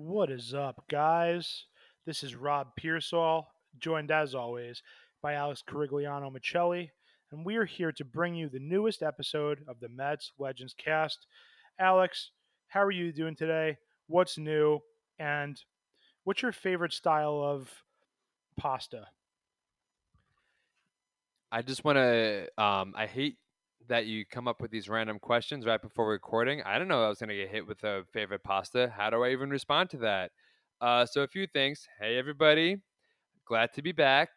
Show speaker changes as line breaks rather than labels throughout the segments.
What is up, guys? This is Rob Pearsall, joined as always by Alex Carigliano Michelli, and we are here to bring you the newest episode of the Mets Legends Cast. Alex, how are you doing today? What's new? And what's your favorite style of pasta?
I just want to. Um, I hate that you come up with these random questions right before recording. I don't know I was going to get hit with a favorite pasta. How do I even respond to that? Uh, so, a few things. Hey, everybody. Glad to be back.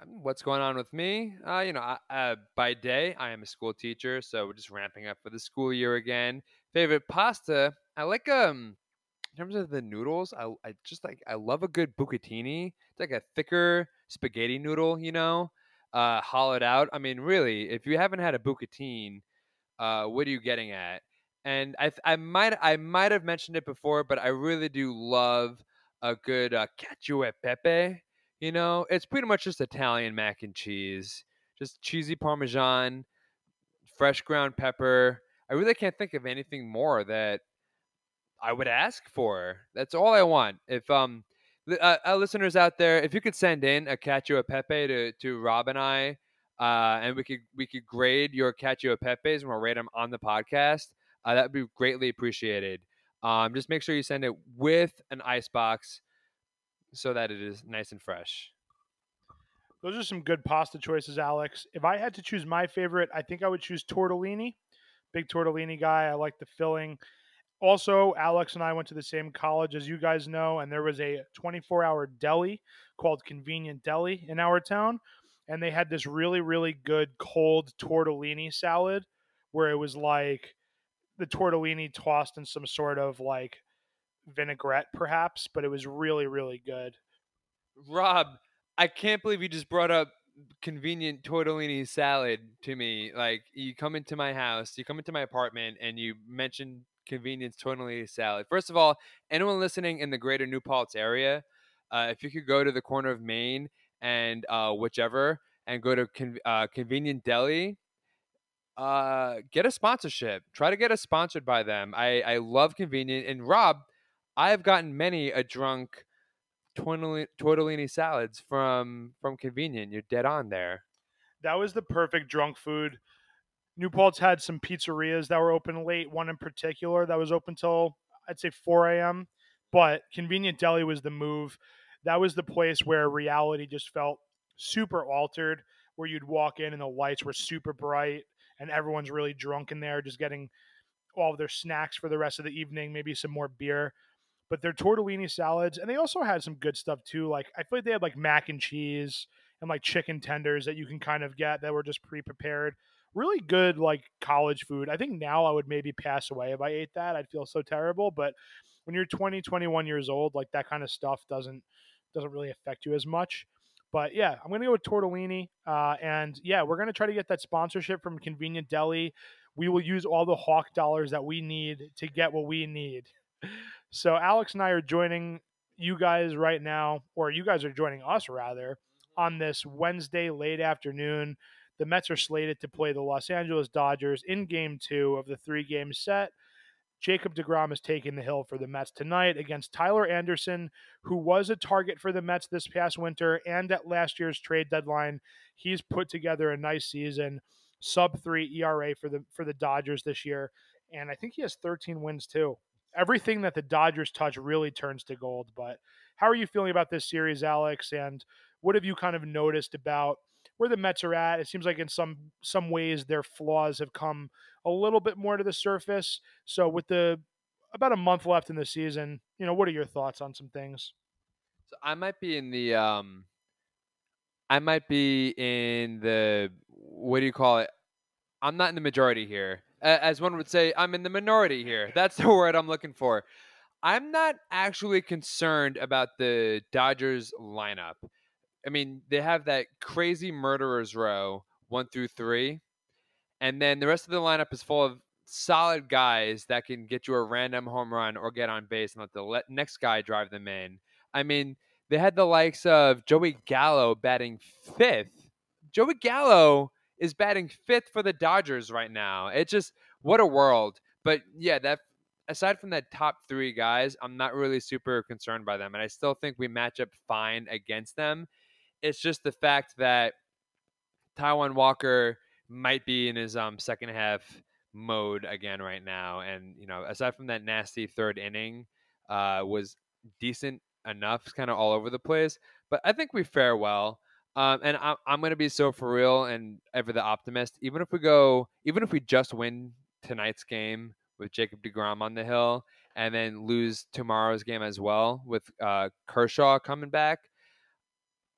Um, What's going on with me? Uh, you know, I, uh, by day, I am a school teacher, so we're just ramping up for the school year again. Favorite pasta? I like um, in terms of the noodles, I, I just like I love a good bucatini. It's like a thicker spaghetti noodle, you know uh, hollowed out. I mean, really, if you haven't had a bucatine, uh, what are you getting at? And I, I might, I might have mentioned it before, but I really do love a good uh, cacio e pepe. You know, it's pretty much just Italian mac and cheese, just cheesy Parmesan, fresh ground pepper. I really can't think of anything more that I would ask for. That's all I want. If um uh, uh, listeners out there, if you could send in a cacio e pepe to to Rob and I, uh, and we could we could grade your cacio e pepes and we'll rate them on the podcast, uh, that would be greatly appreciated. Um, just make sure you send it with an ice box so that it is nice and fresh.
Those are some good pasta choices, Alex. If I had to choose my favorite, I think I would choose tortellini. Big tortellini guy. I like the filling. Also, Alex and I went to the same college as you guys know, and there was a 24 hour deli called Convenient Deli in our town. And they had this really, really good cold tortellini salad where it was like the tortellini tossed in some sort of like vinaigrette, perhaps, but it was really, really good.
Rob, I can't believe you just brought up convenient tortellini salad to me. Like you come into my house, you come into my apartment, and you mention convenience tortellini salad. First of all, anyone listening in the greater New Paltz area, uh, if you could go to the corner of Main and uh, whichever, and go to con- uh, convenient deli. Uh, get a sponsorship. Try to get us sponsored by them. I, I love convenient. And Rob, I have gotten many a drunk tortellini, tortellini salads from from convenient. You're dead on there.
That was the perfect drunk food. New Paltz had some pizzerias that were open late, one in particular that was open till I'd say 4 a.m. But Convenient Deli was the move. That was the place where reality just felt super altered, where you'd walk in and the lights were super bright and everyone's really drunk in there, just getting all of their snacks for the rest of the evening, maybe some more beer. But their tortellini salads, and they also had some good stuff too. Like I feel like they had like mac and cheese and like chicken tenders that you can kind of get that were just pre-prepared. Really good like college food. I think now I would maybe pass away if I ate that. I'd feel so terrible. But when you're 20, 21 years old, like that kind of stuff doesn't doesn't really affect you as much. But yeah, I'm gonna go with tortellini. Uh, and yeah, we're gonna try to get that sponsorship from Convenient Deli. We will use all the hawk dollars that we need to get what we need. So Alex and I are joining you guys right now, or you guys are joining us rather, on this Wednesday late afternoon. The Mets are slated to play the Los Angeles Dodgers in game two of the three game set. Jacob DeGrom is taking the hill for the Mets tonight against Tyler Anderson, who was a target for the Mets this past winter and at last year's trade deadline. He's put together a nice season, sub three ERA for the for the Dodgers this year, and I think he has 13 wins too. Everything that the Dodgers touch really turns to gold. But how are you feeling about this series, Alex? And what have you kind of noticed about where the Mets are at? It seems like in some some ways their flaws have come a little bit more to the surface. So with the about a month left in the season, you know, what are your thoughts on some things?
So I might be in the um, I might be in the what do you call it? I'm not in the majority here. As one would say, I'm in the minority here. That's the word I'm looking for. I'm not actually concerned about the Dodgers lineup. I mean, they have that crazy murderers row one through three, and then the rest of the lineup is full of solid guys that can get you a random home run or get on base and let the le- next guy drive them in. I mean, they had the likes of Joey Gallo batting fifth. Joey Gallo is batting fifth for the Dodgers right now. It's just what a world. But yeah, that aside from that top three guys, I'm not really super concerned by them, and I still think we match up fine against them. It's just the fact that Taijuan Walker might be in his um second half mode again right now, and you know, aside from that nasty third inning, uh, was decent enough, kind of all over the place. But I think we fare well. Um, and I'm, I'm going to be so for real and ever the optimist. Even if we go, even if we just win tonight's game with Jacob DeGrom on the hill and then lose tomorrow's game as well with uh, Kershaw coming back,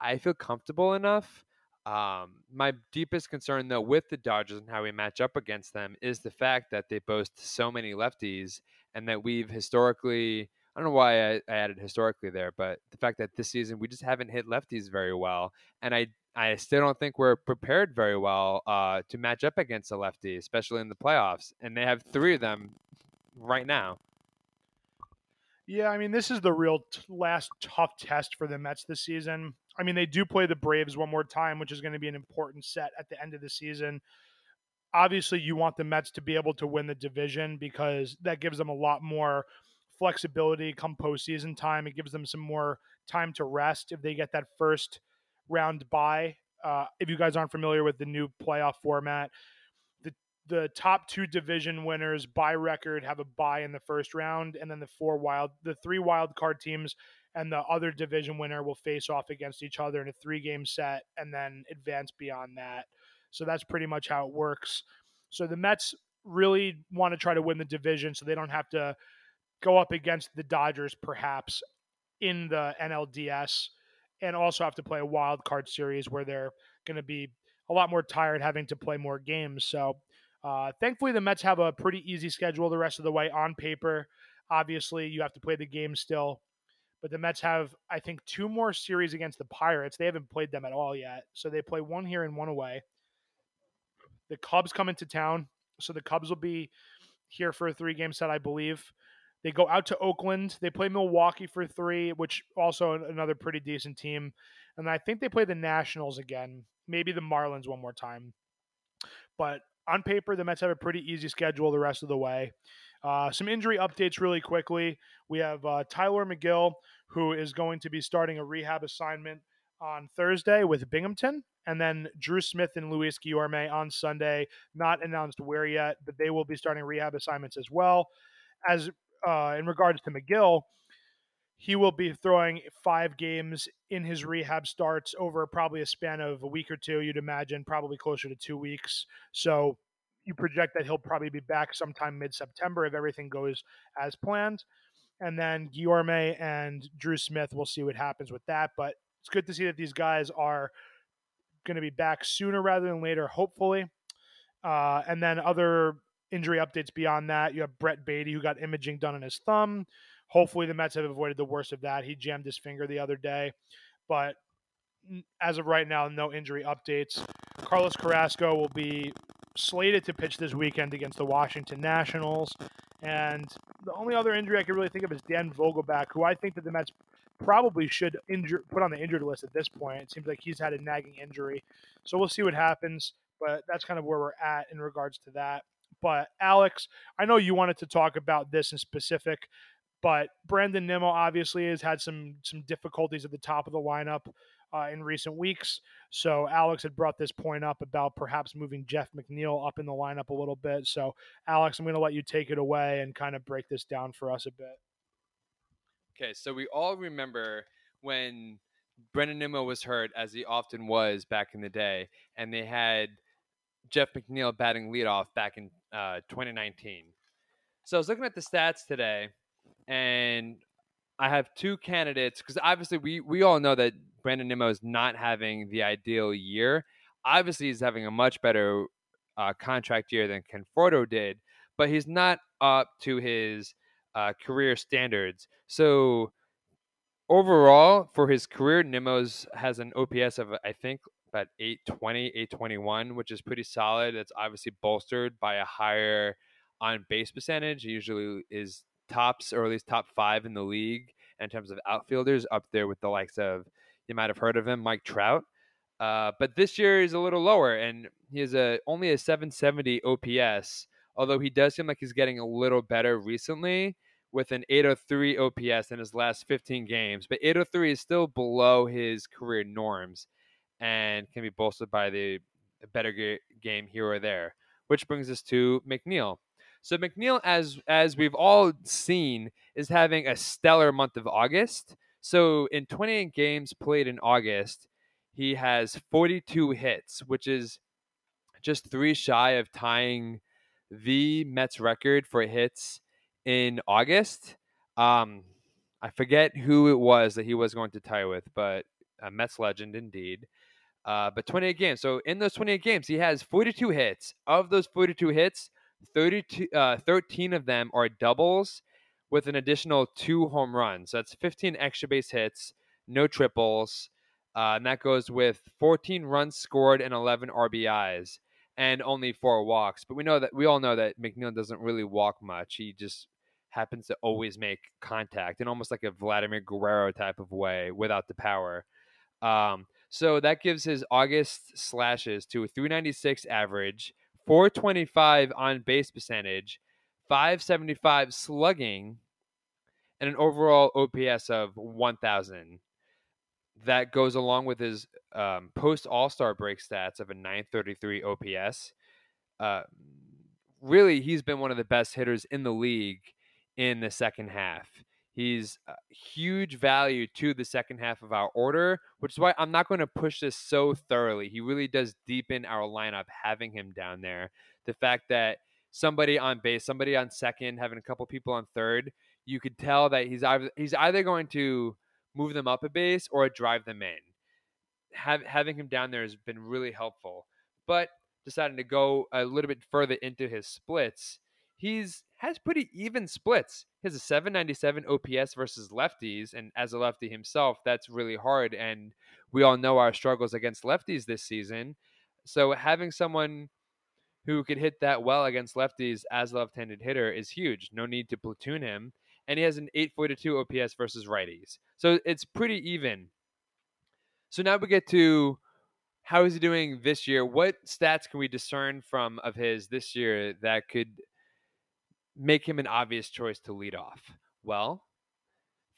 I feel comfortable enough. Um, my deepest concern, though, with the Dodgers and how we match up against them is the fact that they boast so many lefties and that we've historically I don't know why I, I, added historically there, but the fact that this season we just haven't hit lefties very well, and I I still don't think we're prepared very well uh, to match up against a lefty, especially in the playoffs. And they have three of them right now.
Yeah, I mean this is the real t- last tough test for the Mets this season. I mean they do play the Braves one more time, which is going to be an important set at the end of the season. Obviously, you want the Mets to be able to win the division because that gives them a lot more flexibility come postseason time. It gives them some more time to rest if they get that first round bye. Uh, if you guys aren't familiar with the new playoff format, the the top two division winners by record have a bye in the first round, and then the four wild, the three wild card teams and the other division winner will face off against each other in a three game set, and then advance beyond that. So that's pretty much how it works. So the Mets really want to try to win the division, so they don't have to go up against the Dodgers perhaps in the NLDS and also have to play a wild card series where they're going to be a lot more tired having to play more games. So uh, thankfully, the Mets have a pretty easy schedule the rest of the way on paper. Obviously, you have to play the game still, but the Mets have, I think, two more series against the Pirates. They haven't played them at all yet. So they play one here and one away. The Cubs come into town. So the Cubs will be here for a three game set, I believe. They go out to Oakland. They play Milwaukee for three, which also another pretty decent team. And I think they play the Nationals again, maybe the Marlins one more time. But on paper, the Mets have a pretty easy schedule the rest of the way. Uh, some injury updates really quickly. We have uh, Tylor Megill, who is going to be starting a rehab assignment on Thursday with Binghamton, and then Drew Smith and Luis Guillorme on Sunday. Not announced where yet, but they will be starting rehab assignments as well. As uh, in regards to Megill, he will be throwing five games in his rehab starts over probably a span of a week or two. You'd imagine probably closer to two weeks. So you project that he'll probably be back sometime mid September if everything goes as planned. And then Guillorme and Drew Smith, we'll see what happens with that. But it's good to see that these guys are going to be back sooner rather than later, hopefully. Uh, and then other injury updates beyond that. You have Brett Baty, who got imaging done on his thumb. Hopefully, the Mets have avoided the worst of that. He jammed his finger the other day, but as of right now, no injury updates. Carlos Carrasco will be slated to pitch this weekend against the Washington Nationals. And the only other injury I can really think of is Dan Vogelbach, who I think that the Mets probably should injure, put on the injured list at this point. It seems like he's had a nagging injury. So we'll see what happens. But that's kind of where we're at in regards to that. But Alex, I know you wanted to talk about this in specific, but Brandon Nimmo obviously has had some some difficulties at the top of the lineup uh, in recent weeks. So Alex had brought this point up about perhaps moving Jeff McNeil up in the lineup a little bit. So Alex, I'm going to let you take it away and kind of break this down for us a bit.
Okay, so we all remember when Brandon Nimmo was hurt, as he often was back in the day, and they had Jeff McNeil batting leadoff back in uh, 2019. So I was looking at the stats today, and I have two candidates because obviously we we all know that Brandon Nimmo is not having the ideal year. Obviously, he's having a much better uh, contract year than Conforto did, but he's not up to his uh, career standards. So overall, for his career, Nimmo's has an OPS of I think about 820, 821, which is pretty solid. It's obviously bolstered by a higher on base percentage. He usually is tops or at least top five in the league in terms of outfielders, up there with the likes of you might have heard of him, Mike Trout. Uh, but this year is a little lower, and he has a only a 770 OPS although he does seem like he's getting a little better recently with an 803 OPS in his last 15 games. But 803 is still below his career norms and can be bolstered by the better game here or there. Which brings us to McNeil. So McNeil, as as we've all seen, is having a stellar month of August. So in 28 games played in August, he has 42 hits, which is just three shy of tying the Mets record for hits in August. Um, I forget who it was that he was going to tie with, but a Mets legend indeed. Uh, but 28 games. So in those 28 games, he has 42 hits. Of those 42 hits, 32, uh, 13 of them are doubles with an additional two home runs. So that's 15 extra base hits, no triples. Uh, and that goes with 14 runs scored and 11 RBIs and only four walks. But we know that we all know that McNeil doesn't really walk much. He just happens to always make contact in almost like a Vladimir Guerrero type of way without the power. Um, so that gives his August slashes to a 396 average, 425 on base percentage, 575 slugging, and an overall OPS of 1000. That goes along with his um, post All Star break stats of a 933 OPS. Uh, really, he's been one of the best hitters in the league in the second half. He's huge value to the second half of our order, which is why I'm not going to push this so thoroughly. He really does deepen our lineup having him down there. The fact that somebody on base, somebody on second, having a couple people on third, you could tell that he's either he's either going to move them up a base or drive them in. Have, having him down there has been really helpful. But deciding to go a little bit further into his splits, he's has pretty even splits. He has a 797 OPS versus lefties, and as a lefty himself, that's really hard. And we all know our struggles against lefties this season. So having someone who could hit that well against lefties as a left-handed hitter is huge. No need to platoon him, and he has an 842 OPS versus righties. So it's pretty even. So now we get to how is he doing this year? What stats can we discern from of his this year that could make him an obvious choice to lead off? Well,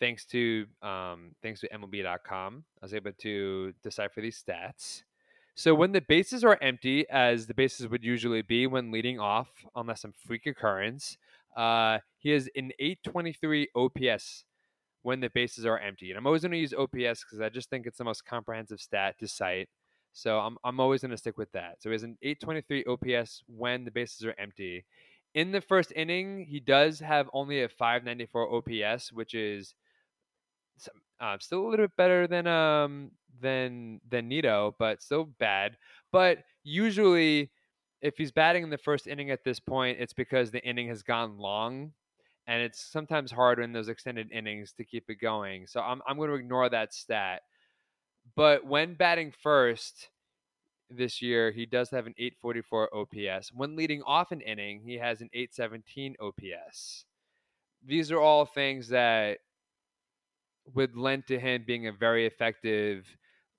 thanks to um, thanks to MLB.com, I was able to decipher these stats. So when the bases are empty, as the bases would usually be when leading off, unless some freak occurrence, uh, he has an 823 OPS when the bases are empty. And I'm always going to use OPS because I just think it's the most comprehensive stat to cite. So I'm, I'm always going to stick with that. So he has an 823 OPS when the bases are empty. In the first inning, he does have only a 594 OPS, which is uh, still a little bit better than um than than Nimmo, but still bad. But usually, if he's batting in the first inning at this point, it's because the inning has gone long, and it's sometimes hard in those extended innings to keep it going. So I'm I'm going to ignore that stat. But when batting first, this year, he does have an 844 OPS. When leading off an inning, he has an 817 OPS. These are all things that would lend to him being a very effective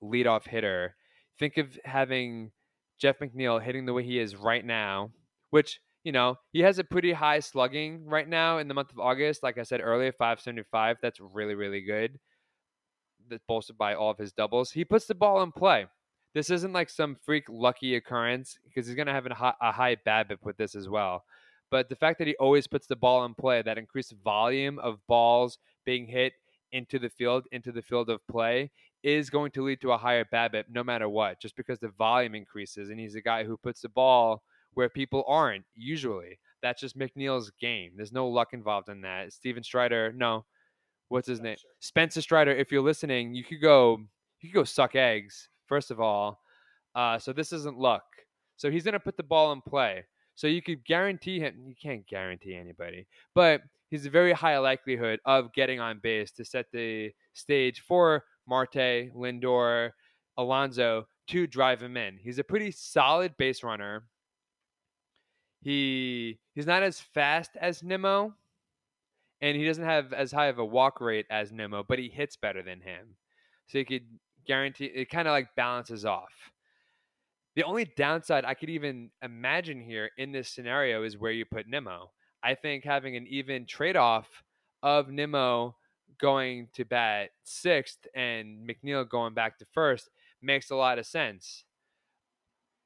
leadoff hitter. Think of having Jeff McNeil hitting the way he is right now, which, you know, he has a pretty high slugging right now in the month of August. Like I said earlier, 575. That's really, really good. That's bolstered by all of his doubles. He puts the ball in play this isn't like some freak lucky occurrence because he's going to have a high, a high BABIP with this as well. But the fact that he always puts the ball in play, that increased volume of balls being hit into the field, into the field of play, is going to lead to a higher BABIP no matter what, just because the volume increases. And he's a guy who puts the ball where people aren't usually. That's just McNeil's game. There's no luck involved in that. Steven Strider, no, what's his name? Spencer Strider. If you're listening, you could go, you could go suck eggs first of all. Uh, so this isn't luck. So he's going to put the ball in play. So you could guarantee him, you can't guarantee anybody, but he's a very high likelihood of getting on base to set the stage for Marte, Lindor, Alonso to drive him in. He's a pretty solid base runner. He he's not as fast as Nimmo, and he doesn't have as high of a walk rate as Nimmo, but he hits better than him. So you could guarantee it kind of like balances off. The only downside I could even imagine here in this scenario is where you put Nimmo. I think having an even trade off of Nimmo going to bat sixth and McNeil going back to first makes a lot of sense.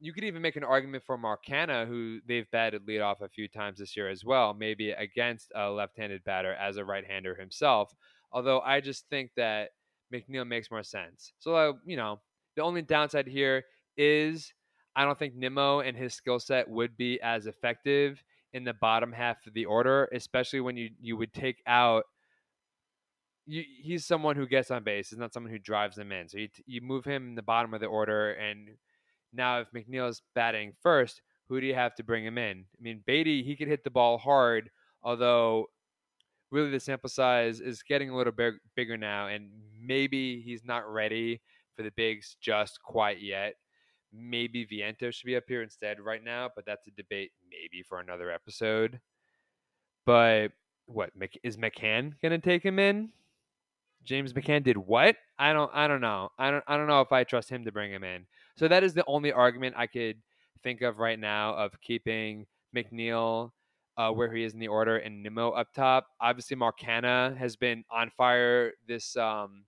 You could even make an argument for Mark Canha, who they've batted leadoff a few times this year as well, maybe against a left handed batter as a right hander himself. Although I just think that McNeil makes more sense. So, uh, you know, the only downside here is I don't think Nimmo and his skill set would be as effective in the bottom half of the order, especially when you you would take out. You, he's someone who gets on base. He's not someone who drives them in. So you you move him in the bottom of the order, and now if McNeil's batting first, who do you have to bring him in? I mean, Baty, he could hit the ball hard, although really the sample size is getting a little bit bigger now, and maybe he's not ready for the bigs just quite yet. Maybe Viento should be up here instead right now, but that's a debate maybe for another episode. But what is McCann gonna take him in? James McCann did what? I don't I don't know. I don't I don't know if I trust him to bring him in. So that is the only argument I could think of right now of keeping McNeil uh, where he is in the order and Nimmo up top. Obviously, Mark Canha has been on fire this um,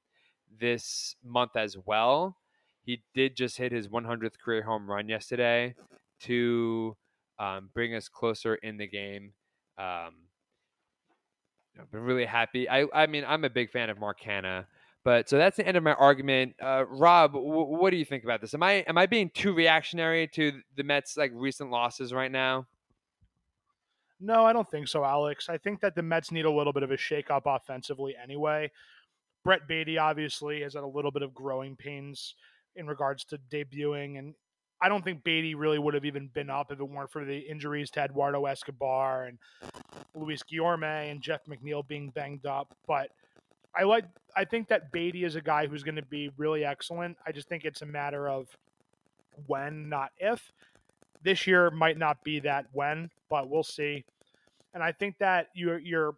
this month as well. He did just hit his 100th career home run yesterday to um, bring us closer in the game. Um, I've been really happy. I, I mean, I'm a big fan of Mark Canha, but so that's the end of my argument. Uh, Rob, w- what do you think about this? Am I am I being too reactionary to the Mets' like recent losses right now?
No, I don't think so, Alex. I think that the Mets need a little bit of a shakeup offensively anyway. Brett Baty obviously has had a little bit of growing pains in regards to debuting, and I don't think Baty really would have even been up if it weren't for the injuries to Eduardo Escobar and Luis Guillorme and Jeff McNeil being banged up. But I like I think that Baty is a guy who's going to be really excellent. I just think it's a matter of when, not if. This year might not be that when, but we'll see. And I think that your your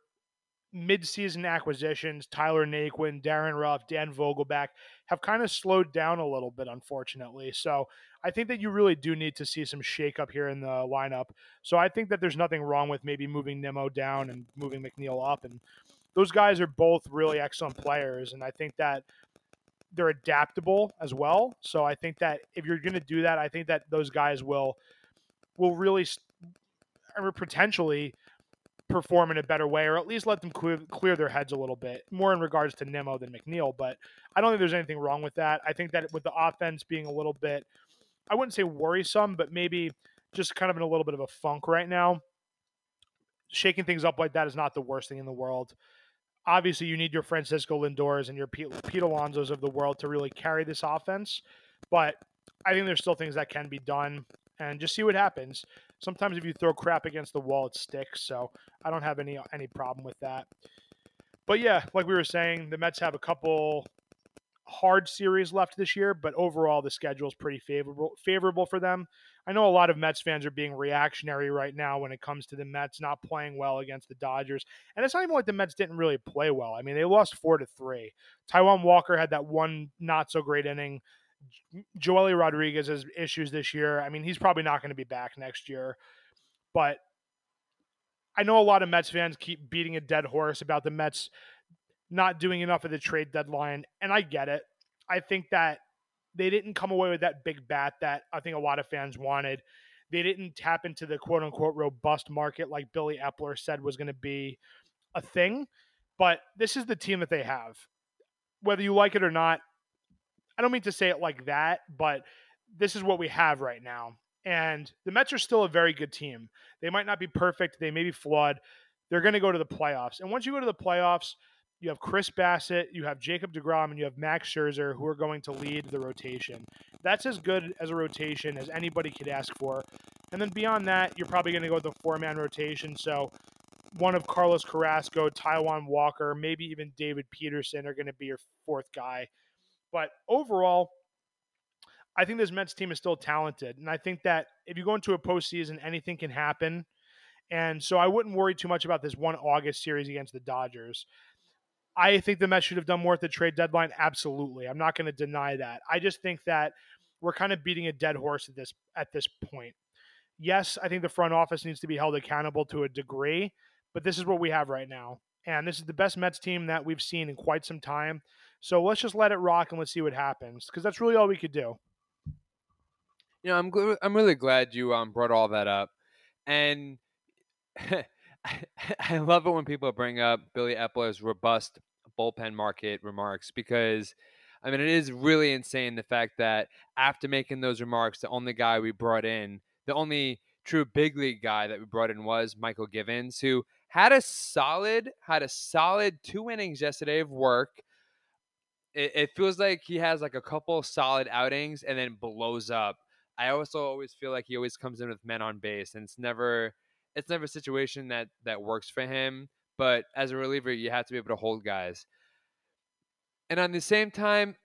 mid-season acquisitions, Tyler Naquin, Darin Ruf, Dan Vogelbach, have kind of slowed down a little bit, unfortunately. So I think that you really do need to see some shakeup here in the lineup. So I think that there's nothing wrong with maybe moving Nimmo down and moving McNeil up. And those guys are both really excellent players. And I think that they're adaptable as well. So I think that if you're going to do that, I think that those guys will will really or potentially perform in a better way, or at least let them clear, clear their heads a little bit more in regards to Nimmo than McNeil. But I don't think there's anything wrong with that. I think that with the offense being a little bit, I wouldn't say worrisome, but maybe just kind of in a little bit of a funk right now. Shaking things up like that is not the worst thing in the world. Obviously, you need your Francisco Lindors and your Pete, Pete Alonsos of the world to really carry this offense. But I think there's still things that can be done and just see what happens. Sometimes if you throw crap against the wall, it sticks. So I don't have any any problem with that. But yeah, like we were saying, the Mets have a couple hard series left this year, but overall the schedule is pretty favorable favorable for them. I know a lot of Mets fans are being reactionary right now when it comes to the Mets not playing well against the Dodgers. And it's not even like the Mets didn't really play well. I mean, they lost 4 to 3. Taijuan Walker had that one not so great inning. Joely Rodriguez has issues this year. I mean, he's probably not going to be back next year. But I know a lot of Mets fans keep beating a dead horse about the Mets not doing enough of the trade deadline, and I get it. I think that they didn't come away with that big bat that I think a lot of fans wanted. They didn't tap into the quote unquote robust market like Billy Eppler said was going to be a thing. But this is the team that they have. Whether you like it or not, I don't mean to say it like that, but this is what we have right now. And the Mets are still a very good team. They might not be perfect, they may be flawed. They're going to go to the playoffs. And once you go to the playoffs, you have Chris Bassitt, you have Jacob DeGrom, and you have Max Scherzer who are going to lead the rotation. That's as good as a rotation as anybody could ask for. And then beyond that, you're probably going to go with a four man rotation. So one of Carlos Carrasco, Taijuan Walker, maybe even David Peterson are going to be your fourth guy. But overall, I think this Mets team is still talented. And I think that if you go into a postseason, anything can happen. And so I wouldn't worry too much about this one August series against the Dodgers. I think the Mets should have done more at the trade deadline. Absolutely. I'm not going to deny that. I just think that we're kind of beating a dead horse at this at this point. Yes, I think the front office needs to be held accountable to a degree, but this is what we have right now. And this is the best Mets team that we've seen in quite some time. So let's just let it rock and let's see what happens because that's really all we could do.
You know, I'm gl- I'm really glad you um brought all that up, and I love it when people bring up Billy Eppler's robust bullpen market remarks because I mean, it is really insane the fact that after making those remarks, the only guy we brought in, the only true big league guy that we brought in was Mychal Givens, who had a solid, had a solid two innings yesterday of work. It, it feels like he has like a couple solid outings and then blows up. I also always feel like he always comes in with men on base, and it's never, it's never a situation that that works for him. But as a reliever, you have to be able to hold guys. And on the same time,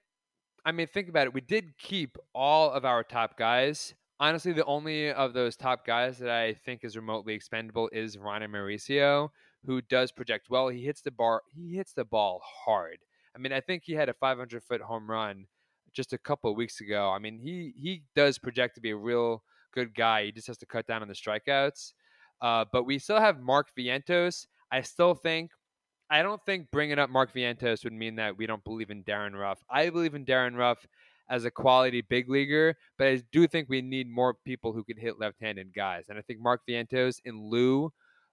I mean, think about it. We did keep all of our top guys. Honestly, the only of those top guys that I think is remotely expendable is Ronnie Mauricio, who does project well. He hits the bar. He hits the ball hard. I mean, I think he had a 500 foot home run just a couple of weeks ago. I mean, he he does project to be a real good guy. He just has to cut down on the strikeouts. Uh, but we still have Mark Vientos. I still think I don't think bringing up Mark Vientos would mean that we don't believe in Darin Ruf. I believe in Darin Ruf as a quality big leaguer, but I do think we need more people who can hit left-handed guys. And I think Mark Vientos, in lieu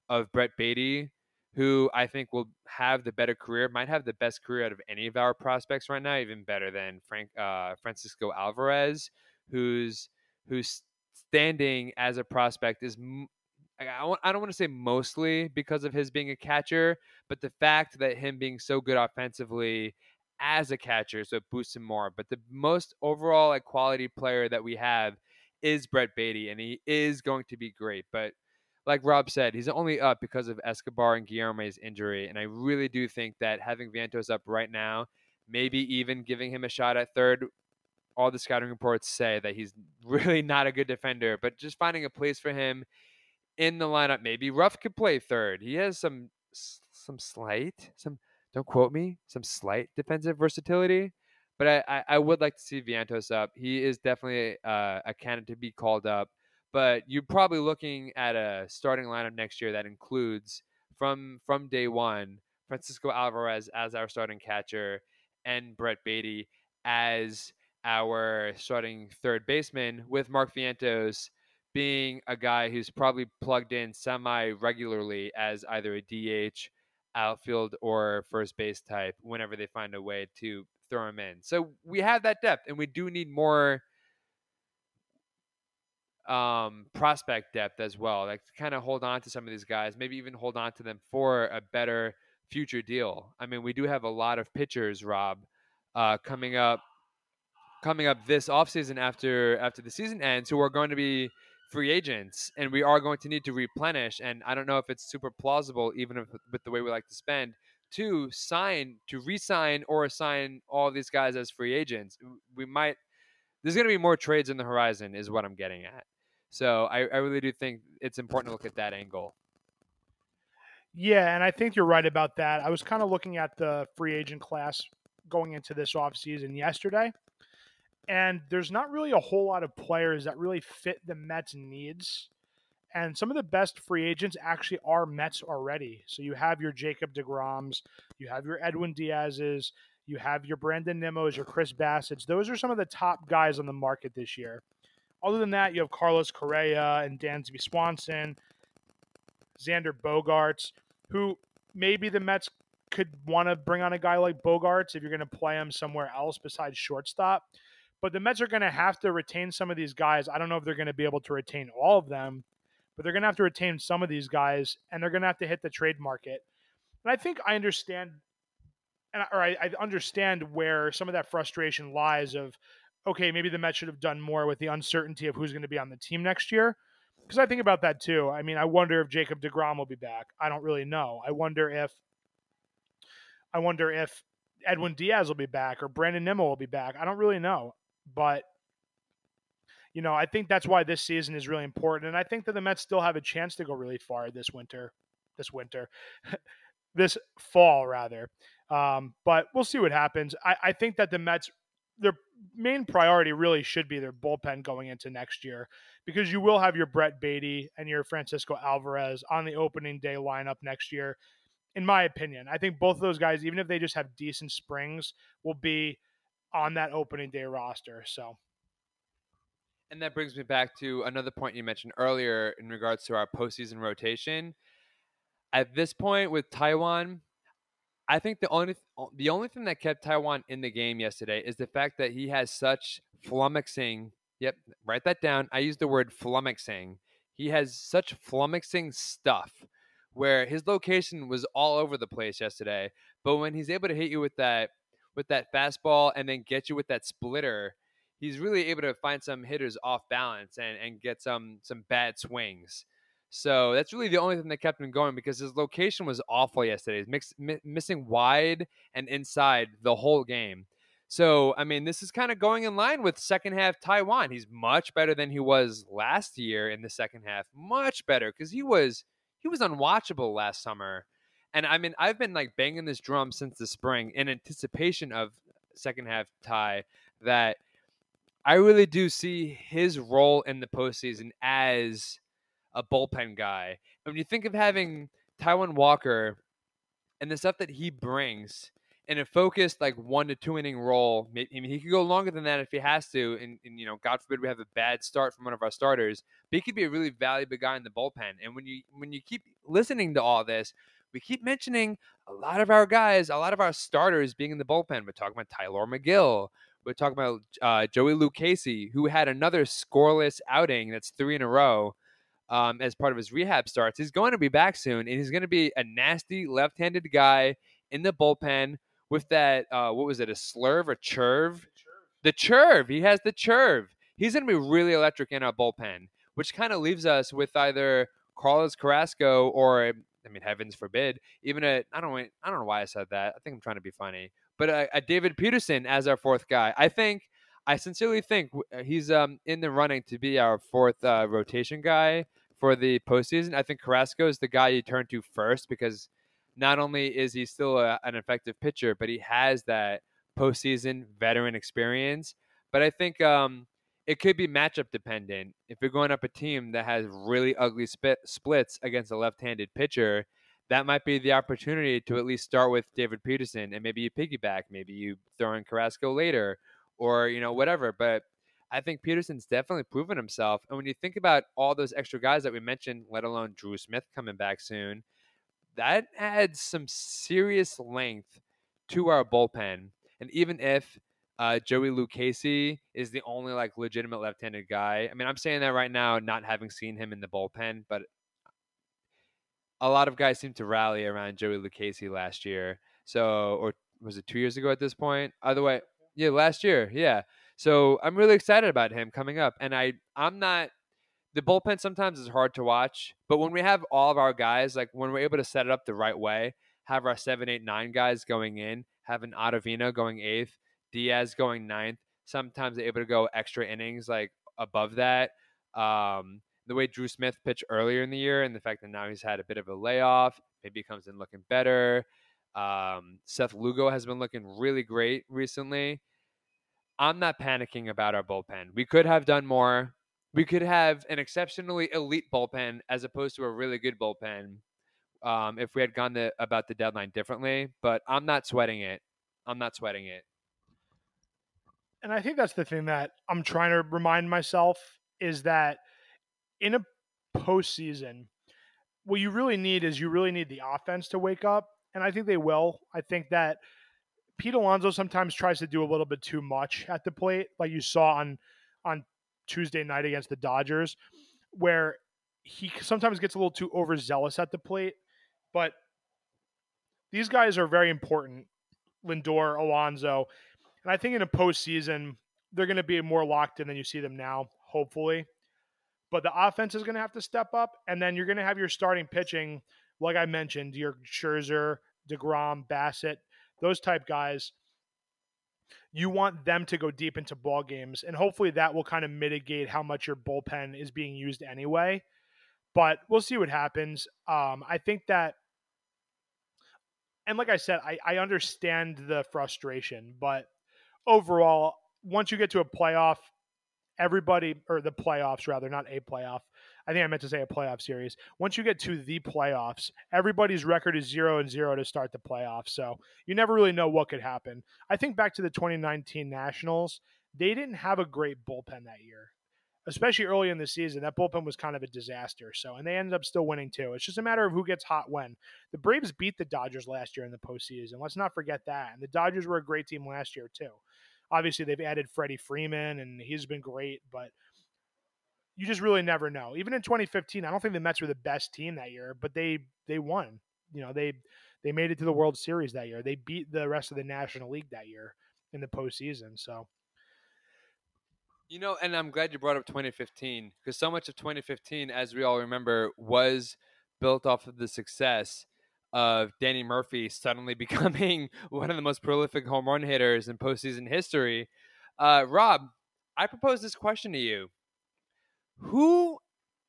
of Brett Baty, who I think will have the better career, might have the best career out of any of our prospects right now, even better than Frank uh, Francisco Alvarez, who's who's standing as a prospect is I, I don't want to say mostly because of his being a catcher, but the fact that him being so good offensively as a catcher, so it boosts him more. But the most overall like quality player that we have is Brett Baty, and he is going to be great. But like Rob said, he's only up because of Escobar and Guillorme's injury. And I really do think that having Vientos up right now, maybe even giving him a shot at third, all the scouting reports say that he's really not a good defender, but just finding a place for him in the lineup. Maybe Ruf could play third. He has some some slight, some don't quote me, some slight defensive versatility. But I, I, I would like to see Vientos up. He is definitely uh, a candidate to be called up. But you're probably looking at a starting lineup next year that includes from from day one Francisco Alvarez as our starting catcher and Brett Baty as our starting third baseman with Mark Vientos being a guy who's probably plugged in semi regularly as either a DH, outfield, or first base type whenever they find a way to throw him in. So we have that depth, and we do need more um, prospect depth as well. Like kind of hold on to some of these guys, maybe even hold on to them for a better future deal. I mean, we do have a lot of pitchers, Rob, uh, coming up coming up this offseason after after the season ends who are going to be free agents and we are going to need to replenish and i don't know if it's super plausible even if, with the way we like to spend to sign to re-sign or assign all these guys as free agents. We might there's going to be more trades in the horizon is what i'm getting at. So I, I really do think it's important to look at that angle.
Yeah and i think you're right about that. I was kind of looking at the free agent class going into this offseason yesterday and there's not really a whole lot of players that really fit the Mets' needs. And some of the best free agents actually are Mets already. So you have your Jacob DeGroms, you have your Edwin Diaz's, you have your Brandon Nimmo's, your Chris Bassitt's. Those are some of the top guys on the market this year. Other than that, you have Carlos Correa and Dansby Swanson, Xander Bogaerts, who maybe the Mets could want to bring on a guy like Bogaerts if you're going to play him somewhere else besides shortstop. But the Mets are going to have to retain some of these guys. I don't know if they're going to be able to retain all of them, but they're going to have to retain some of these guys, and they're going to have to hit the trade market. And I think I understand, and or I, I understand where some of that frustration lies. Of okay, maybe the Mets should have done more with the uncertainty of who's going to be on the team next year. Because I think about that too. I mean, I wonder if Jacob Degrom will be back. I don't really know. I wonder if I wonder if Edwin Diaz will be back or Brandon Nimmo will be back. I don't really know. But you know, I think that's why this season is really important, and I think that the Mets still have a chance to go really far this winter, this winter, this fall rather. Um, but we'll see what happens. I, I think that the Mets their main priority really should be their bullpen going into next year because you will have your Brett Baty and your Francisco Alvarez on the opening day lineup next year. In my opinion, I think both of those guys, even if they just have decent springs, will be on that opening day roster. So,
and that brings me back to another point you mentioned earlier in regards to our postseason rotation. At this point with Taijuan, I think the only the only thing that kept Taijuan in the game yesterday is the fact that he has such flummoxing. Yep, write that down. I use the word flummoxing. He has such flummoxing stuff where his location was all over the place yesterday. But when he's able to hit you with that with that fastball and then get you with that splitter, he's really able to find some hitters off balance and, and get some some bad swings. So that's really the only thing that kept him going because his location was awful yesterday. Mix, mi- missing wide and inside the whole game. So, I mean, this is kind of going in line with second half Taijuan. He's much better than he was last year in the second half. Much better because he was he was unwatchable last summer. And I mean, I've been like banging this drum since the spring in anticipation of second half tie that I really do see his role in the postseason as a bullpen guy. And when you think of having Taijuan Walker and the stuff that he brings in a focused like one to two inning role, I mean he could go longer than that if he has to. And, and, you know, God forbid we have a bad start from one of our starters, but he could be a really valuable guy in the bullpen. And when you when you keep listening to all this, we keep mentioning a lot of our guys, a lot of our starters being in the bullpen. We're talking about Tylor Megill. We're talking about uh, Joey Lucchesi, who had another scoreless outing. That's three in a row um, as part of his rehab starts. He's going to be back soon, and he's going to be a nasty left-handed guy in the bullpen with that. Uh, what was it? A slurve or churve? The churve. He has the churve. He's going to be really electric in our bullpen, which kind of leaves us with either Carlos Carrasco or, I mean, heavens forbid, even a. I don't. I don't know why I said that. I think I'm trying to be funny, but a, a David Peterson as our fourth guy. I think. I sincerely think he's um, in the running to be our fourth uh, rotation guy for the postseason. I think Carrasco is the guy you turn to first because not only is he still a, an effective pitcher, but he has that postseason veteran experience. But I think um, it could be matchup dependent. If you're going up a team that has really ugly spit, splits against a left-handed pitcher, that might be the opportunity to at least start with David Peterson, and maybe you piggyback, maybe you throw in Carrasco later, or you know whatever. But I think Peterson's definitely proven himself. And when you think about all those extra guys that we mentioned, let alone Drew Smith coming back soon, that adds some serious length to our bullpen. And even if uh, Joey Lucchesi is the only like legitimate left-handed guy, I mean, I'm saying that right now, not having seen him in the bullpen, but a lot of guys seem to rally around Joey Lucchesi last year. So, or was it two years ago at this point? Either way, yeah, last year, yeah. So I'm really excited about him coming up. And I I'm not the bullpen sometimes is hard to watch, but when we have all of our guys, like when we're able to set it up the right way, have our seven, eight, nine guys going in, have an Ottavino going eighth, Diaz going ninth, sometimes able to go extra innings like above that. Um, the way Drew Smith pitched earlier in the year and the fact that now he's had a bit of a layoff, maybe comes in looking better. Um, Seth Lugo has been looking really great recently. I'm not panicking about our bullpen. We could have done more. We could have an exceptionally elite bullpen as opposed to a really good bullpen um, if we had gone the, about the deadline differently. But I'm not sweating it. I'm not sweating it.
And I think that's the thing that I'm trying to remind myself is that in a postseason, what you really need is you really need the offense to wake up. And I think they will. I think that Pete Alonso sometimes tries to do a little bit too much at the plate, like you saw on on Tuesday night against the Dodgers, where he sometimes gets a little too overzealous at the plate. But these guys are very important, Lindor, Alonso, and I think in a postseason they're going to be more locked in than you see them now, hopefully. But the offense is going to have to step up, and then you're going to have your starting pitching, like I mentioned, your Scherzer, Degrom, Bassitt, those type guys, you want them to go deep into ball games, and hopefully that will kind of mitigate how much your bullpen is being used anyway. But we'll see what happens. Um, I think that, and like I said, I, I understand the frustration, but overall, once you get to a playoff, everybody or the playoffs rather, not a playoff. I think I meant to say a playoff series. Once you get to the playoffs, everybody's record is zero and zero to start the playoffs. So you never really know what could happen. I think back to the 2019 Nationals, they didn't have a great bullpen that year especially early in the season, that bullpen was kind of a disaster. So, and they ended up still winning too. It's just a matter of who gets hot when. The Braves beat the Dodgers last year in the postseason. Let's not forget that. And the Dodgers were a great team last year too. Obviously, they've added Freddie Freeman, and he's been great, but you just really never know. Even in 2015, I don't think the Mets were the best team that year, but they they won. You know, they they made it to the World Series that year. They beat the rest of the National League that year in the postseason. So
you know, and I'm glad you brought up 2015 because so much of 2015, as we all remember, was built off of the success of Danny Murphy suddenly becoming one of the most prolific home run hitters in postseason history. Uh, Rob, I propose this question to you: Who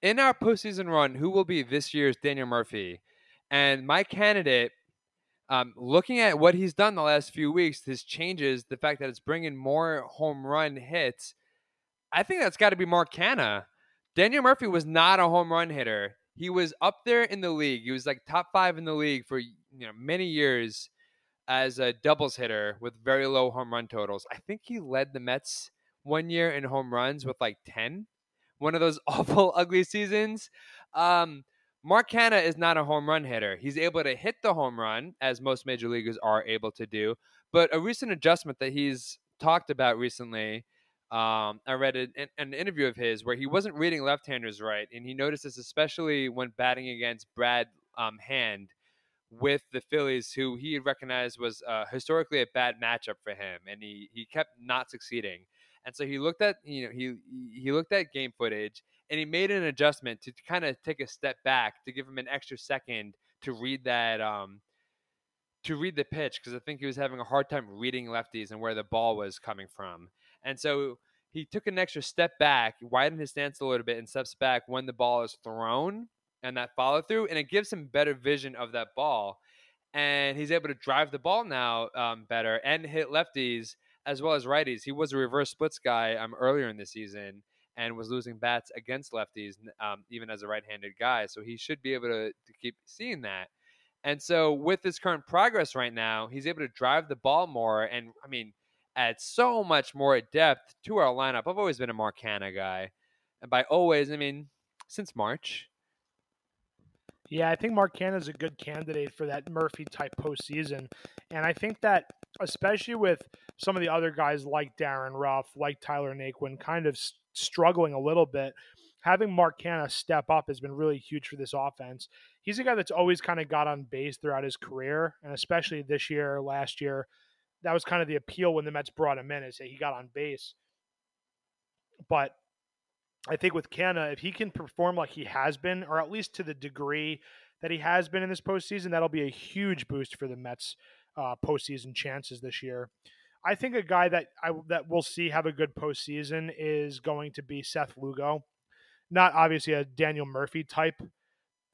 in our postseason run, who will be this year's Daniel Murphy? And my candidate, um, looking at what he's done the last few weeks, his changes, the fact that it's bringing more home run hits I think that's got to be Mark Canha. Daniel Murphy was not a home run hitter. He was up there in the league. He was like top five in the league for you know many years as a doubles hitter with very low home run totals. I think he led the Mets one year in home runs with like 10. One of those awful, ugly seasons. Um, Mark Canha is not a home run hitter. He's able to hit the home run, as most major leaguers are able to do. But a recent adjustment that he's talked about recently um, I read an, an, interview of his where he wasn't reading left-handers right, and he noticed this especially when batting against Brad um, Hand with the Phillies, who he recognized was uh, historically a bad matchup for him, and he he kept not succeeding. And so he looked at you know he he looked at game footage and he made an adjustment to kind of take a step back to give him an extra second to read that um, to read the pitch because I think he was having a hard time reading lefties and where the ball was coming from. And so he took an extra step back, widened his stance a little bit, and steps back when the ball is thrown and that follow through. And it gives him better vision of that ball. And he's able to drive the ball now um, better and hit lefties as well as righties. He was a reverse splits guy um, earlier in the season and was losing bats against lefties, um, even as a right handed guy. So he should be able to, to keep seeing that. And so, with his current progress right now, he's able to drive the ball more. And I mean, add so much more depth to our lineup. I've always been a Mark Canha guy. And by always, I mean since March.
Yeah, I think Mark Canha is a good candidate for that Murphy type postseason. And I think that, especially with some of the other guys like Darin Ruf, like Tyler Naquin, kind of struggling a little bit, having Mark Canha step up has been really huge for this offense. He's a guy that's always kind of got on base throughout his career, and especially this year, last year, that was kind of the appeal when the Mets brought him in, is that he got on base. But I think with Canha, if he can perform like he has been, or at least to the degree that he has been in this postseason, that'll be a huge boost for the Mets' uh, postseason chances this year. I think a guy that I that we'll see have a good postseason is going to be Seth Lugo, not obviously a Daniel Murphy type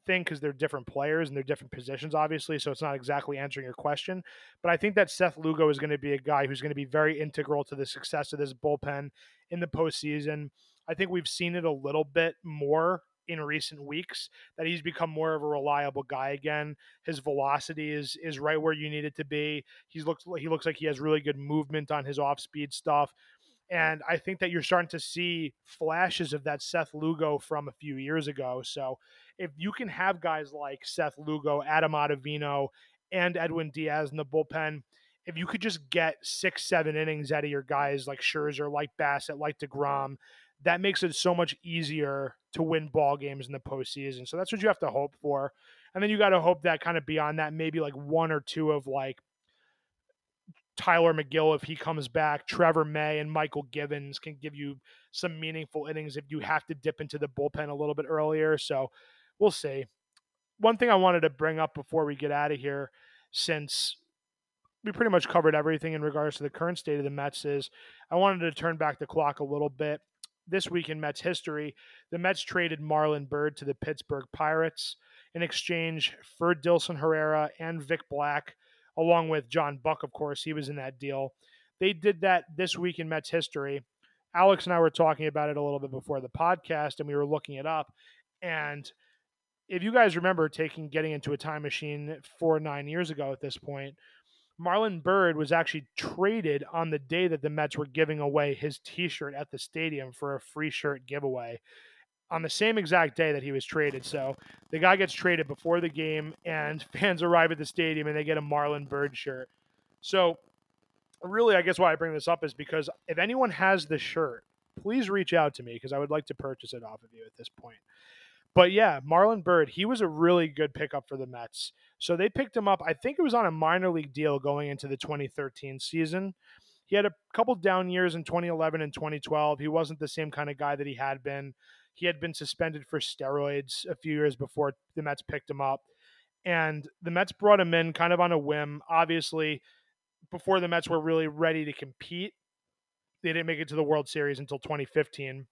thing because they're different players and they're different positions, obviously. So it's not exactly answering your question. But I think that Seth Lugo is going to be a guy who's going to be very integral to the success of this bullpen in the postseason. I think we've seen it a little bit more in recent weeks that he's become more of a reliable guy again. His velocity is is right where you need it to be. He's looks he looks like he has really good movement on his off speed stuff. And I think that you're starting to see flashes of that Seth Lugo from a few years ago. So if you can have guys like Seth Lugo, Adam Ottavino, and Edwin Diaz in the bullpen, if you could just get six, seven innings out of your guys like Scherzer, like Bassitt, like DeGrom, that makes it so much easier to win ball games in the postseason. So that's what you have to hope for. And then you got to hope that kind of beyond that, maybe like one or two of like Tylor Megill, if he comes back, Trevor May and Mychal Givens can give you some meaningful innings if you have to dip into the bullpen a little bit earlier. So we'll see. One thing I wanted to bring up before we get out of here, since we pretty much covered everything in regards to the current state of the Mets, is I wanted to turn back the clock a little bit. This week in Mets history, the Mets traded Marlon Byrd to the Pittsburgh Pirates in exchange for Dilson Herrera and Vic Black along with John Buck, of course. He was in that deal. They did that this week in Mets history. Alex and I were talking about it a little bit before the podcast, and we were looking it up. And if you guys remember taking getting into a time machine four nine years ago at this point, Marlon Byrd was actually traded on the day that the Mets were giving away his T-shirt at the stadium for a free shirt giveaway on the same exact day that he was traded. So the guy gets traded before the game, and fans arrive at the stadium and they get a Marlon Byrd shirt. So, really, I guess why I bring this up is because if anyone has the shirt, please reach out to me because I would like to purchase it off of you at this point. But yeah, Marlon Byrd, he was a really good pickup for the Mets. So they picked him up. I think it was on a minor league deal going into the 2013 season. He had a couple down years in 2011 and 2012. He wasn't the same kind of guy that he had been. He had been suspended for steroids a few years before the Mets picked him up. And the Mets brought him in kind of on a whim. Obviously, before the Mets were really ready to compete, they didn't make it to the World Series until 2015.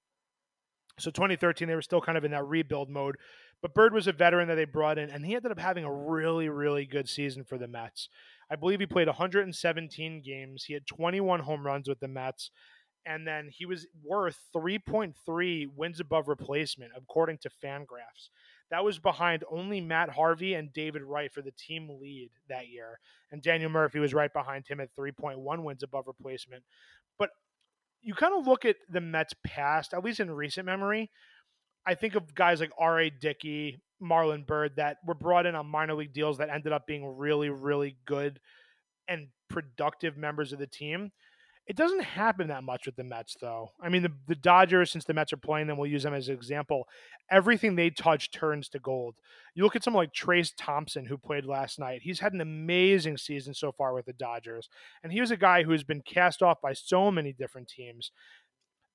So 2013, they were still kind of in that rebuild mode. But Byrd was a veteran that they brought in, and he ended up having a really, really good season for the Mets. I believe he played 117 games. He had 21 home runs with the Mets and then he was worth 3.3 wins above replacement according to Fangraphs. That was behind only Matt Harvey and David Wright for the team lead that year, and Daniel Murphy was right behind him at 3.1 wins above replacement. You kind of look at the Mets past, at least in recent memory. I think of guys like R.A. Dickey, Marlon Byrd that were brought in on minor league deals that ended up being really, really good and productive members of the team. It doesn't happen that much with the Mets, though. I mean, the, the Dodgers, since the Mets are playing them, we'll use them as an example. Everything they touch turns to gold. You look at someone like Trayce Thompson, who played last night. He's had an amazing season so far with the Dodgers. And he was a guy who has been cast off by so many different teams.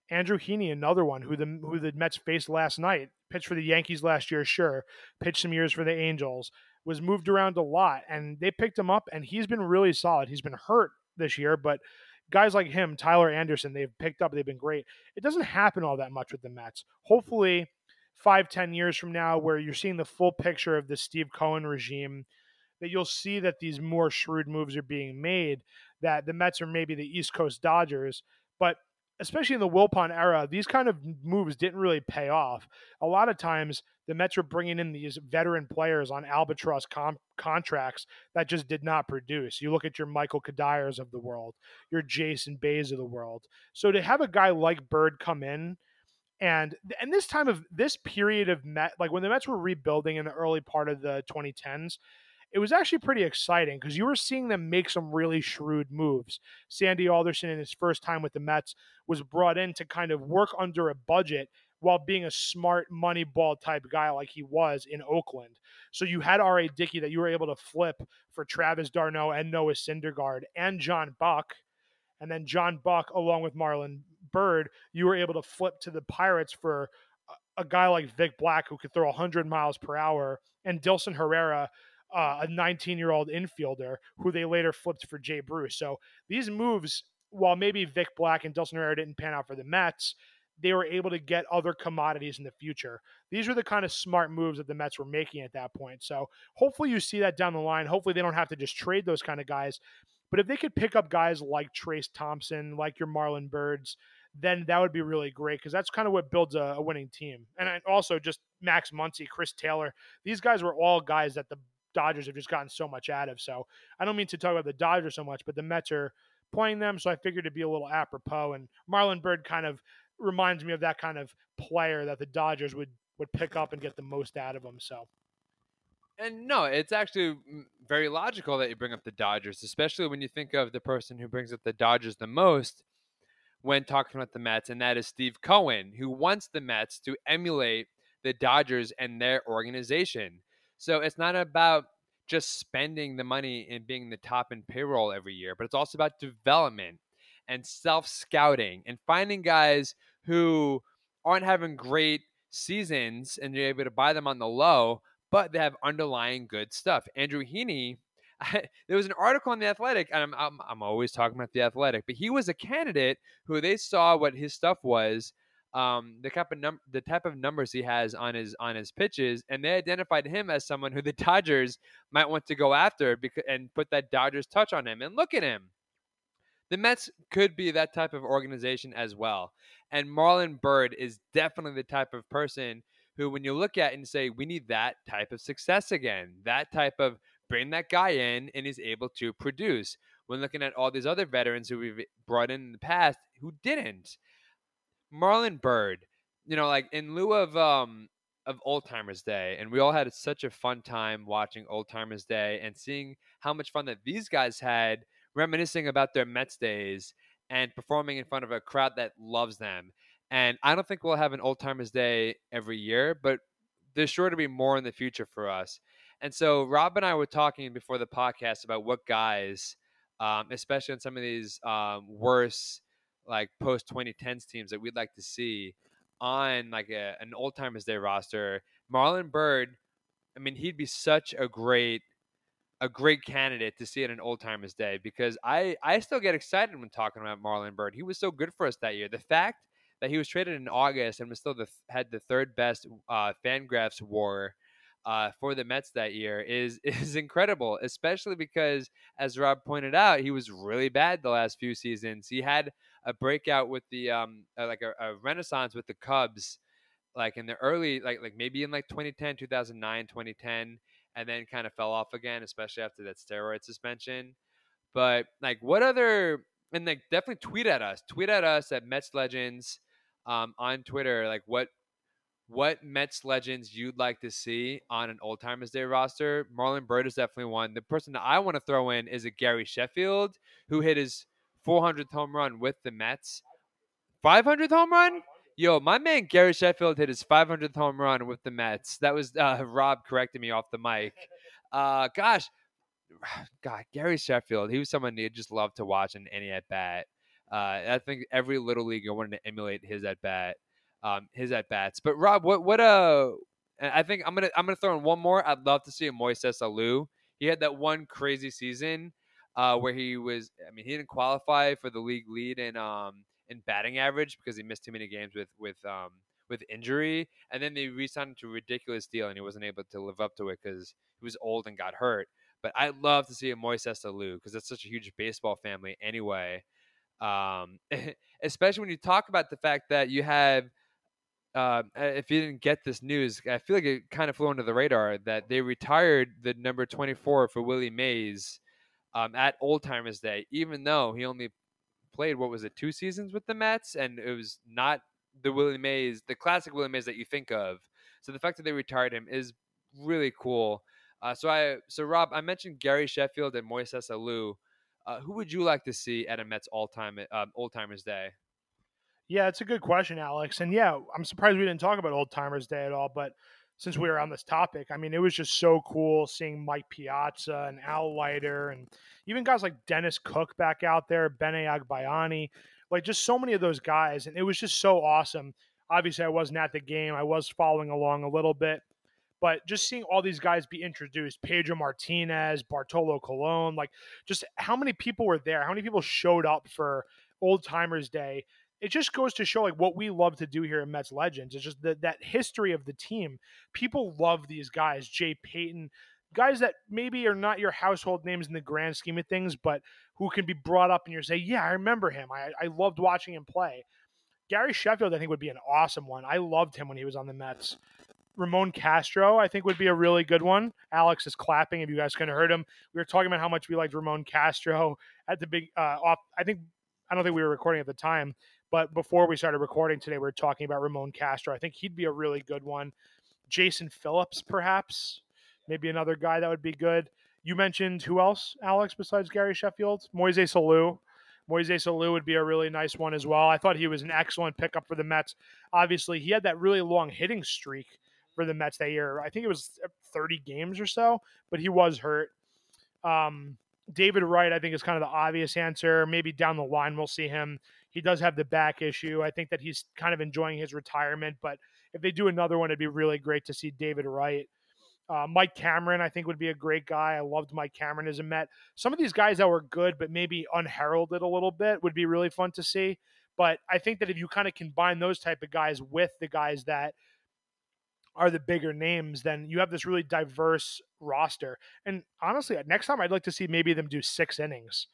Andrew Heaney, another one who the who the Mets faced last night, pitched for the Yankees last year, sure, pitched some years for the Angels, was moved around a lot, and they picked him up, and he's been really solid. He's been hurt this year, but guys like him, Tyler Anderson, they've picked up. They've been great. It doesn't happen all that much with the Mets. Hopefully, five, ten years from now, where you're seeing the full picture of the Steve Cohen regime, that you'll see that these more shrewd moves are being made. That the Mets are maybe the East Coast Dodgers, but especially in the Wilpon era, these kind of moves didn't really pay off. A lot of times, the Mets were bringing in these veteran players on albatross com- contracts that just did not produce. You look at your Michael Cuddyers of the world, your Jason Bays of the world. So to have a guy like Byrd come in and and this time of this period of Met, like when the Mets were rebuilding in the early part of the 2010s, it was actually pretty exciting because you were seeing them make some really shrewd moves. Sandy Alderson, in his first time with the Mets, was brought in to kind of work under a budget while being a smart money ball type guy like he was in Oakland. So you had R.A. Dickey that you were able to flip for Travis d'Arnaud and Noah Syndergaard and John Buck. And then John Buck, along with Marlon Byrd, you were able to flip to the Pirates for a guy like Vic Black who could throw 100 miles per hour and Dilson Herrera, uh, a 19 year old infielder who they later flipped for Jay Bruce. So these moves, while maybe Vic Black and Dilson Herrera didn't pan out for the Mets, they were able to get other commodities in the future. These were the kind of smart moves that the Mets were making at that point. So hopefully you see that down the line. Hopefully they don't have to just trade those kind of guys. But if they could pick up guys like Trayce Thompson, like your Marlon Byrds, then that would be really great because that's kind of what builds a, a winning team. And also just Max Muncy, Chris Taylor, these guys were all guys that the Dodgers have just gotten so much out of. So I don't mean to talk about the Dodgers so much, but the Mets are playing them, so I figured it'd be a little apropos. And Marlon Byrd kind of reminds me of that kind of player that the Dodgers would would pick up and get the most out of them. So.
And no, it's actually mm, very logical that you bring up the Dodgers, especially when you think of the person who brings up the Dodgers the most when talking about the Mets, and that is Steve Cohen, who wants the Mets to emulate the Dodgers and their organization. So it's not about just spending the money and being the top in payroll every year, but it's also about development and self scouting and finding guys who aren't having great seasons and you're able to buy them on the low, but they have underlying good stuff. Andrew Heaney, there was an article on the Athletic, and I'm, I'm, I'm always talking about the Athletic, but he was a candidate who they saw what his stuff was, um, the type of num- the type of numbers he has on his on his pitches, and they identified him as someone who the Dodgers might want to go after because and put that Dodgers touch on him. And look at him, the Mets could be that type of organization as well. And Marlon Byrd is definitely the type of person who, when you look at and say, we need that type of success again, that type of bring that guy in and is able to produce. When looking at all these other veterans who we've brought in in the past who didn't, Marlon Byrd, you know, like in lieu of um of Old Timers Day, and we all had such a fun time watching Old Timers Day and seeing how much fun that these guys had reminiscing about their Mets days and performing in front of a crowd that loves them. And I don't think we'll have an Old Timers Day every year, but there's sure to be more in the future for us. And so Rob and I were talking before the podcast about what guys, um, especially on some of these um, worse like post 2010s teams that we'd like to see on like a, an old timers day roster. Marlon Byrd, I mean, he'd be such a great a great candidate to see at an old timers day because I I still get excited when talking about Marlon Byrd. He was so good for us that year. The fact that he was traded in August and was still the had the third best uh, Fangraphs WAR uh, for the Mets that year is is incredible, especially because as Rob pointed out, he was really bad the last few seasons. He had a breakout with the um uh, like a, a renaissance with the Cubs like in the early like like maybe in like 2010 2009 2010 and then kind of fell off again, especially after that steroid suspension. But like, what other and like definitely tweet at us, tweet at us at Mets Legends um, on Twitter, like what what Mets legends you'd like to see on an Old Timers Day roster. Marlon Byrd is definitely one. The person that I want to throw in is a Gary Sheffield who hit his 400th home run with the Mets. 500th home run? Yo, my man Gary Sheffield hit his 500th home run with the Mets. That was uh, Rob correcting me off the mic. Uh, gosh, God, Gary Sheffield. He was someone you just love to watch in any at bat. Uh, I think every little leaguer wanted to emulate his at bat, um, his at bats. But Rob, what what uh, I think I'm gonna I'm gonna throw in one more. I'd love to see a Moises Alou. He had that one crazy season uh, where he was. I mean, he didn't qualify for the league lead in um in batting average because he missed too many games with with um with injury, and then they re-signed him to a ridiculous deal, and he wasn't able to live up to it because he was old and got hurt. But I'd love to see a Moises Alou because that's such a huge baseball family anyway. Um, especially when you talk about the fact that you have, uh, if you didn't get this news, I feel like it kind of flew under the radar that they retired the number 24 for Willie Mays um, at Old Timers Day, even though he only played what was it two seasons with the Mets, and it was not the Willie Mays, the classic Willie Mays that you think of. So the fact that they retired him is really cool. Uh, so I, so Rob, I mentioned Gary Sheffield and Moises Alou. Uh, who would you like to see at a Mets all time uh, old timers day?
Yeah, it's a good question, Alex. And yeah, I'm surprised we didn't talk about old timers day at all. But since we were on this topic, I mean, it was just so cool seeing Mike Piazza and Al Leiter and even guys like Dennis Cook back out there, Benny Agbayani, like just so many of those guys. And it was just so awesome. Obviously, I wasn't at the game, I was following along a little bit. But just seeing all these guys be introduced, Pedro Martinez, Bartolo Colon, like just how many people were there? How many people showed up for Old Timers Day? It just goes to show like what we love to do here in Mets Legends. It's just that that history of the team. People love these guys, Jay Payton, guys that maybe are not your household names in the grand scheme of things, but who can be brought up and you say, yeah, I remember him. I, I loved watching him play. Gary Sheffield, I think, would be an awesome one. I loved him when he was on the Mets. Ramon Castro, I think, would be a really good one. Alex is clapping. If you guys could have heard him, we were talking about how much we liked Ramon Castro at the big uh, off. I think I don't think we were recording at the time, but before we started recording today, we were talking about Ramon Castro. I think he'd be a really good one. Jason Phillips, perhaps, maybe another guy that would be good. You mentioned who else, Alex, besides Gary Sheffield? Moise Alou. Moise Alou would be a really nice one as well. I thought he was an excellent pickup for the Mets. Obviously, he had that really long hitting streak for the Mets that year. I think it was 30 games or so, but he was hurt. Um, David Wright, I think, is kind of the obvious answer. Maybe down the line, we'll see him he does have the back issue. I think that he's kind of enjoying his retirement, but if they do another one, it'd be really great to see David Wright. Uh, Mike Cameron, I think, would be a great guy. I loved Mike Cameron as a Met. Some of these guys that were good, but maybe unheralded a little bit, would be really fun to see. But I think that if you kind of combine those type of guys with the guys that are the bigger names, then you have this really diverse roster. And honestly, next time I'd like to see maybe them do six innings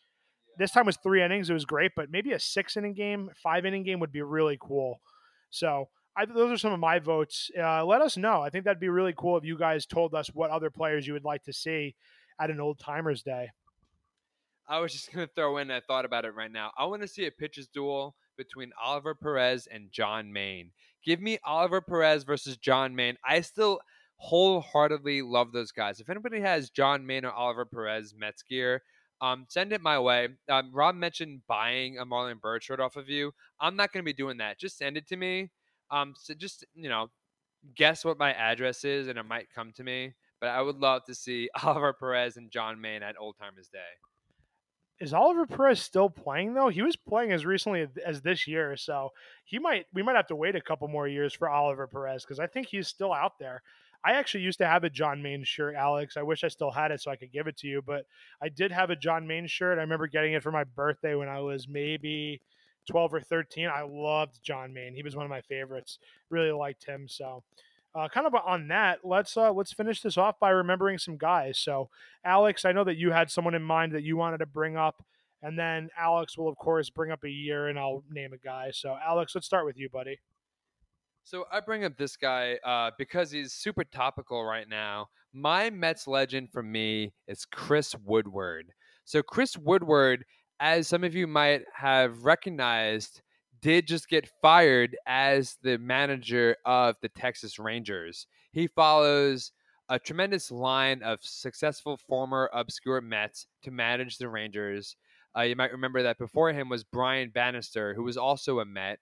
this time was three innings. It was great, but maybe a six inning game, five inning game would be really cool. So I, those are some of my votes. Uh, let us know. I think that'd be really cool if you guys told us what other players you would like to see at an old timers day.
I was just going to throw in, I thought about it right now. I want to see a pitcher's duel between Oliver Perez and John Maine. Give me Oliver Perez versus John Maine. I still wholeheartedly love those guys. If anybody has John Maine or Oliver Perez Mets gear, um, send it my way. Um, Rob mentioned buying a Marlon Byrd shirt off of you. I'm not going to be doing that. Just send it to me. Um, so just you know, guess what my address is, and it might come to me. But I would love to see Oliver Perez and John Maine at Old Timers Day.
Is Oliver Perez still playing though? He was playing as recently as this year, so he might we might have to wait a couple more years for Oliver Perez because I think he's still out there. I actually used to have a John Maine shirt, Alex. I wish I still had it so I could give it to you, but I did have a John Maine shirt. I remember getting it for my birthday when I was maybe 12 or 13. I loved John Maine. He was one of my favorites. Really liked him. So, uh, kind of on that, let's uh, let's finish this off by remembering some guys. So, Alex, I know that you had someone in mind that you wanted to bring up, and then Alex will of course bring up a year, and I'll name a guy. So, Alex, let's start with you, buddy.
So I bring up this guy uh, because he's super topical right now. My Mets legend for me is Chris Woodward. So Chris Woodward, as some of you might have recognized, did just get fired as the manager of the Texas Rangers. He follows a tremendous line of successful former obscure Mets to manage the Rangers. Uh, you might remember that before him was Brian Bannister, who was also a Met.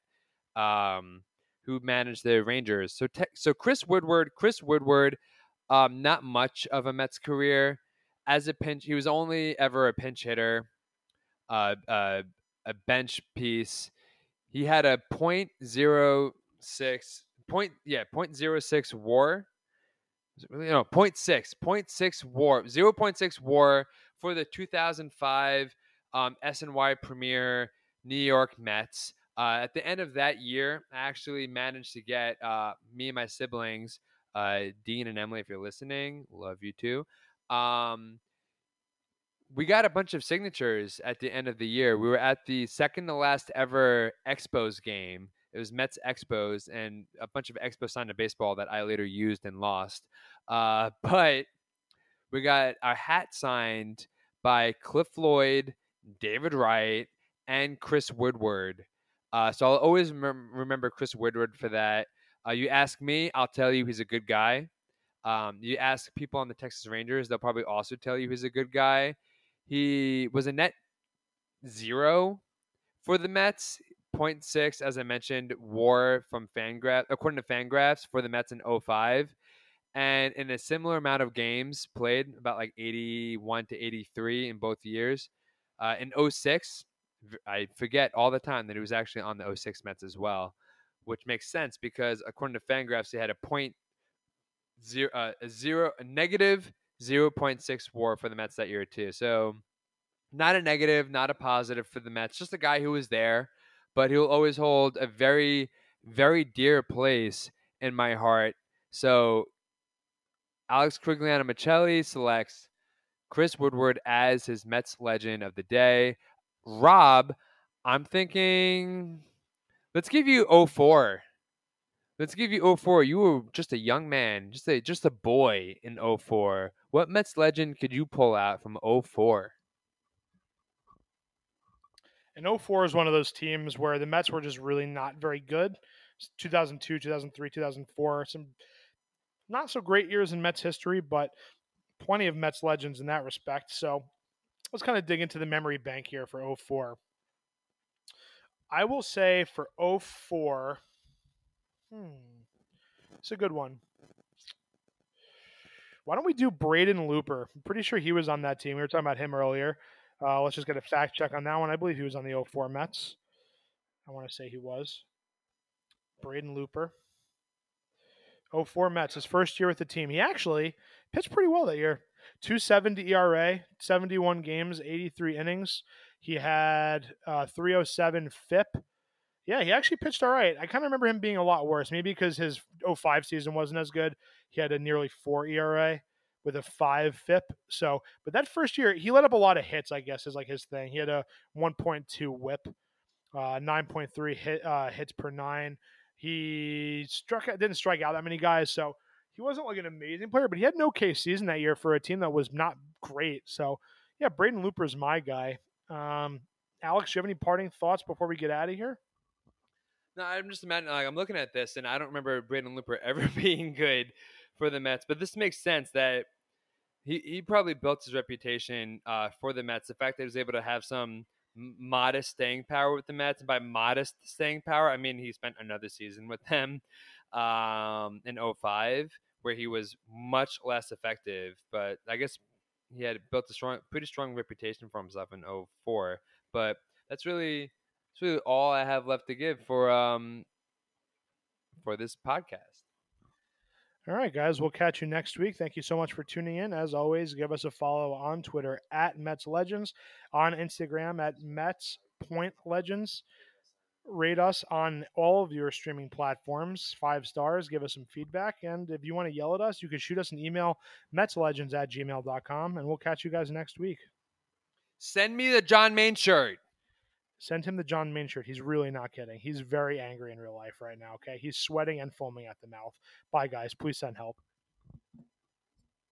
Um, who managed the Rangers. So te- so Chris Woodward, Chris Woodward, um, not much of a Mets career as a pinch. He was only ever a pinch hitter, uh, uh, a bench piece. He had a point zero six point yeah point zero six WAR. No, 0.6, 0.6 WAR, 0.6 WAR for the 2005 um, SNY Premier New York Mets. Uh, at the end of that year, I actually managed to get uh, me and my siblings, uh, Dean and Emily, if you're listening, love you too. Um, we got a bunch of signatures at the end of the year. We were at the second to last ever Expos game. It was Mets Expos, and a bunch of Expos signed a baseball that I later used and lost. Uh, but we got our hat signed by Cliff Floyd, David Wright, and Chris Woodward. Uh, so I'll always rem- remember Chris Woodward for that. Uh, you ask me, I'll tell you he's a good guy. Um, you ask people on the Texas Rangers, they'll probably also tell you he's a good guy. He was a net zero for the Mets, 0.6, as I mentioned, war from Fangraph, according to Fangraphs, for the Mets in 05. And in a similar amount of games played, about like 81 to 83 in both years. Uh, in 06, I forget all the time that he was actually on the 06 Mets as well, which makes sense because according to Fangraphs, he had a point zero, uh, a zero, a negative 0.6 WAR for the Mets that year too. So not a negative, not a positive for the Mets. Just a guy who was there, but he'll always hold a very, very dear place in my heart. So Alex Crigliano Michelli selects Chris Woodward as his Mets legend of the day. Rob, I'm thinking let's give you 04. Let's give you 04. You were just a young man, just a just a boy in 04. What Mets legend could you pull out from 04?
And 04 is one of those teams where the Mets were just really not very good. 2002, 2003, 2004, some not so great years in Mets history, but plenty of Mets legends in that respect. So let's kind of dig into the memory bank here for 04. I will say for 04, hmm, it's a good one. Why don't we do Braden Looper? I'm pretty sure he was on that team. We were talking about him earlier. Uh, let's just get a fact check on that one. I believe he was on the 04 Mets. I want to say he was. Braden Looper. 04 Mets, his first year with the team. He actually pitched pretty well that year. 270 ERA, 71 games, 83 innings. He had uh, 307 FIP. Yeah, he actually pitched all right. I kind of remember him being a lot worse, maybe because his 05 season wasn't as good. He had a nearly four ERA, with a five FIP. So, but that first year, he let up a lot of hits. I guess is like his thing. He had a 1.2 WHIP, uh, 9.3 hit uh, hits per nine. He struck didn't strike out that many guys, so he wasn't like an amazing player, but he had an okay season that year for a team that was not great. So, yeah, Braden Looper is my guy. Um, Alex, do you have any parting thoughts before we get out of here?
No, I'm just imagining. Like I'm looking at this, and I don't remember Braden Looper ever being good for the Mets. But this makes sense that he he probably built his reputation uh, for the Mets. The fact that he was able to have some modest staying power with the Mets, and by modest staying power, I mean he spent another season with them um, in 05, where he was much less effective. But I guess he had built a strong, pretty strong reputation for himself in 04. But that's really that's really all I have left to give for um for this podcast.
All right, guys, we'll catch you next week. Thank you so much for tuning in. As always, give us a follow on Twitter at Mets Legends, on Instagram at Mets Point Legends. Rate us on all of your streaming platforms, five stars. Give us some feedback. And if you want to yell at us, you can shoot us an email, metslegends at gmail.com, and we'll catch you guys next week.
Send me the John Maine shirt.
Send him the John Maine shirt. He's really not kidding. He's very angry in real life right now. Okay. He's sweating and foaming at the mouth. Bye, guys. Please send help.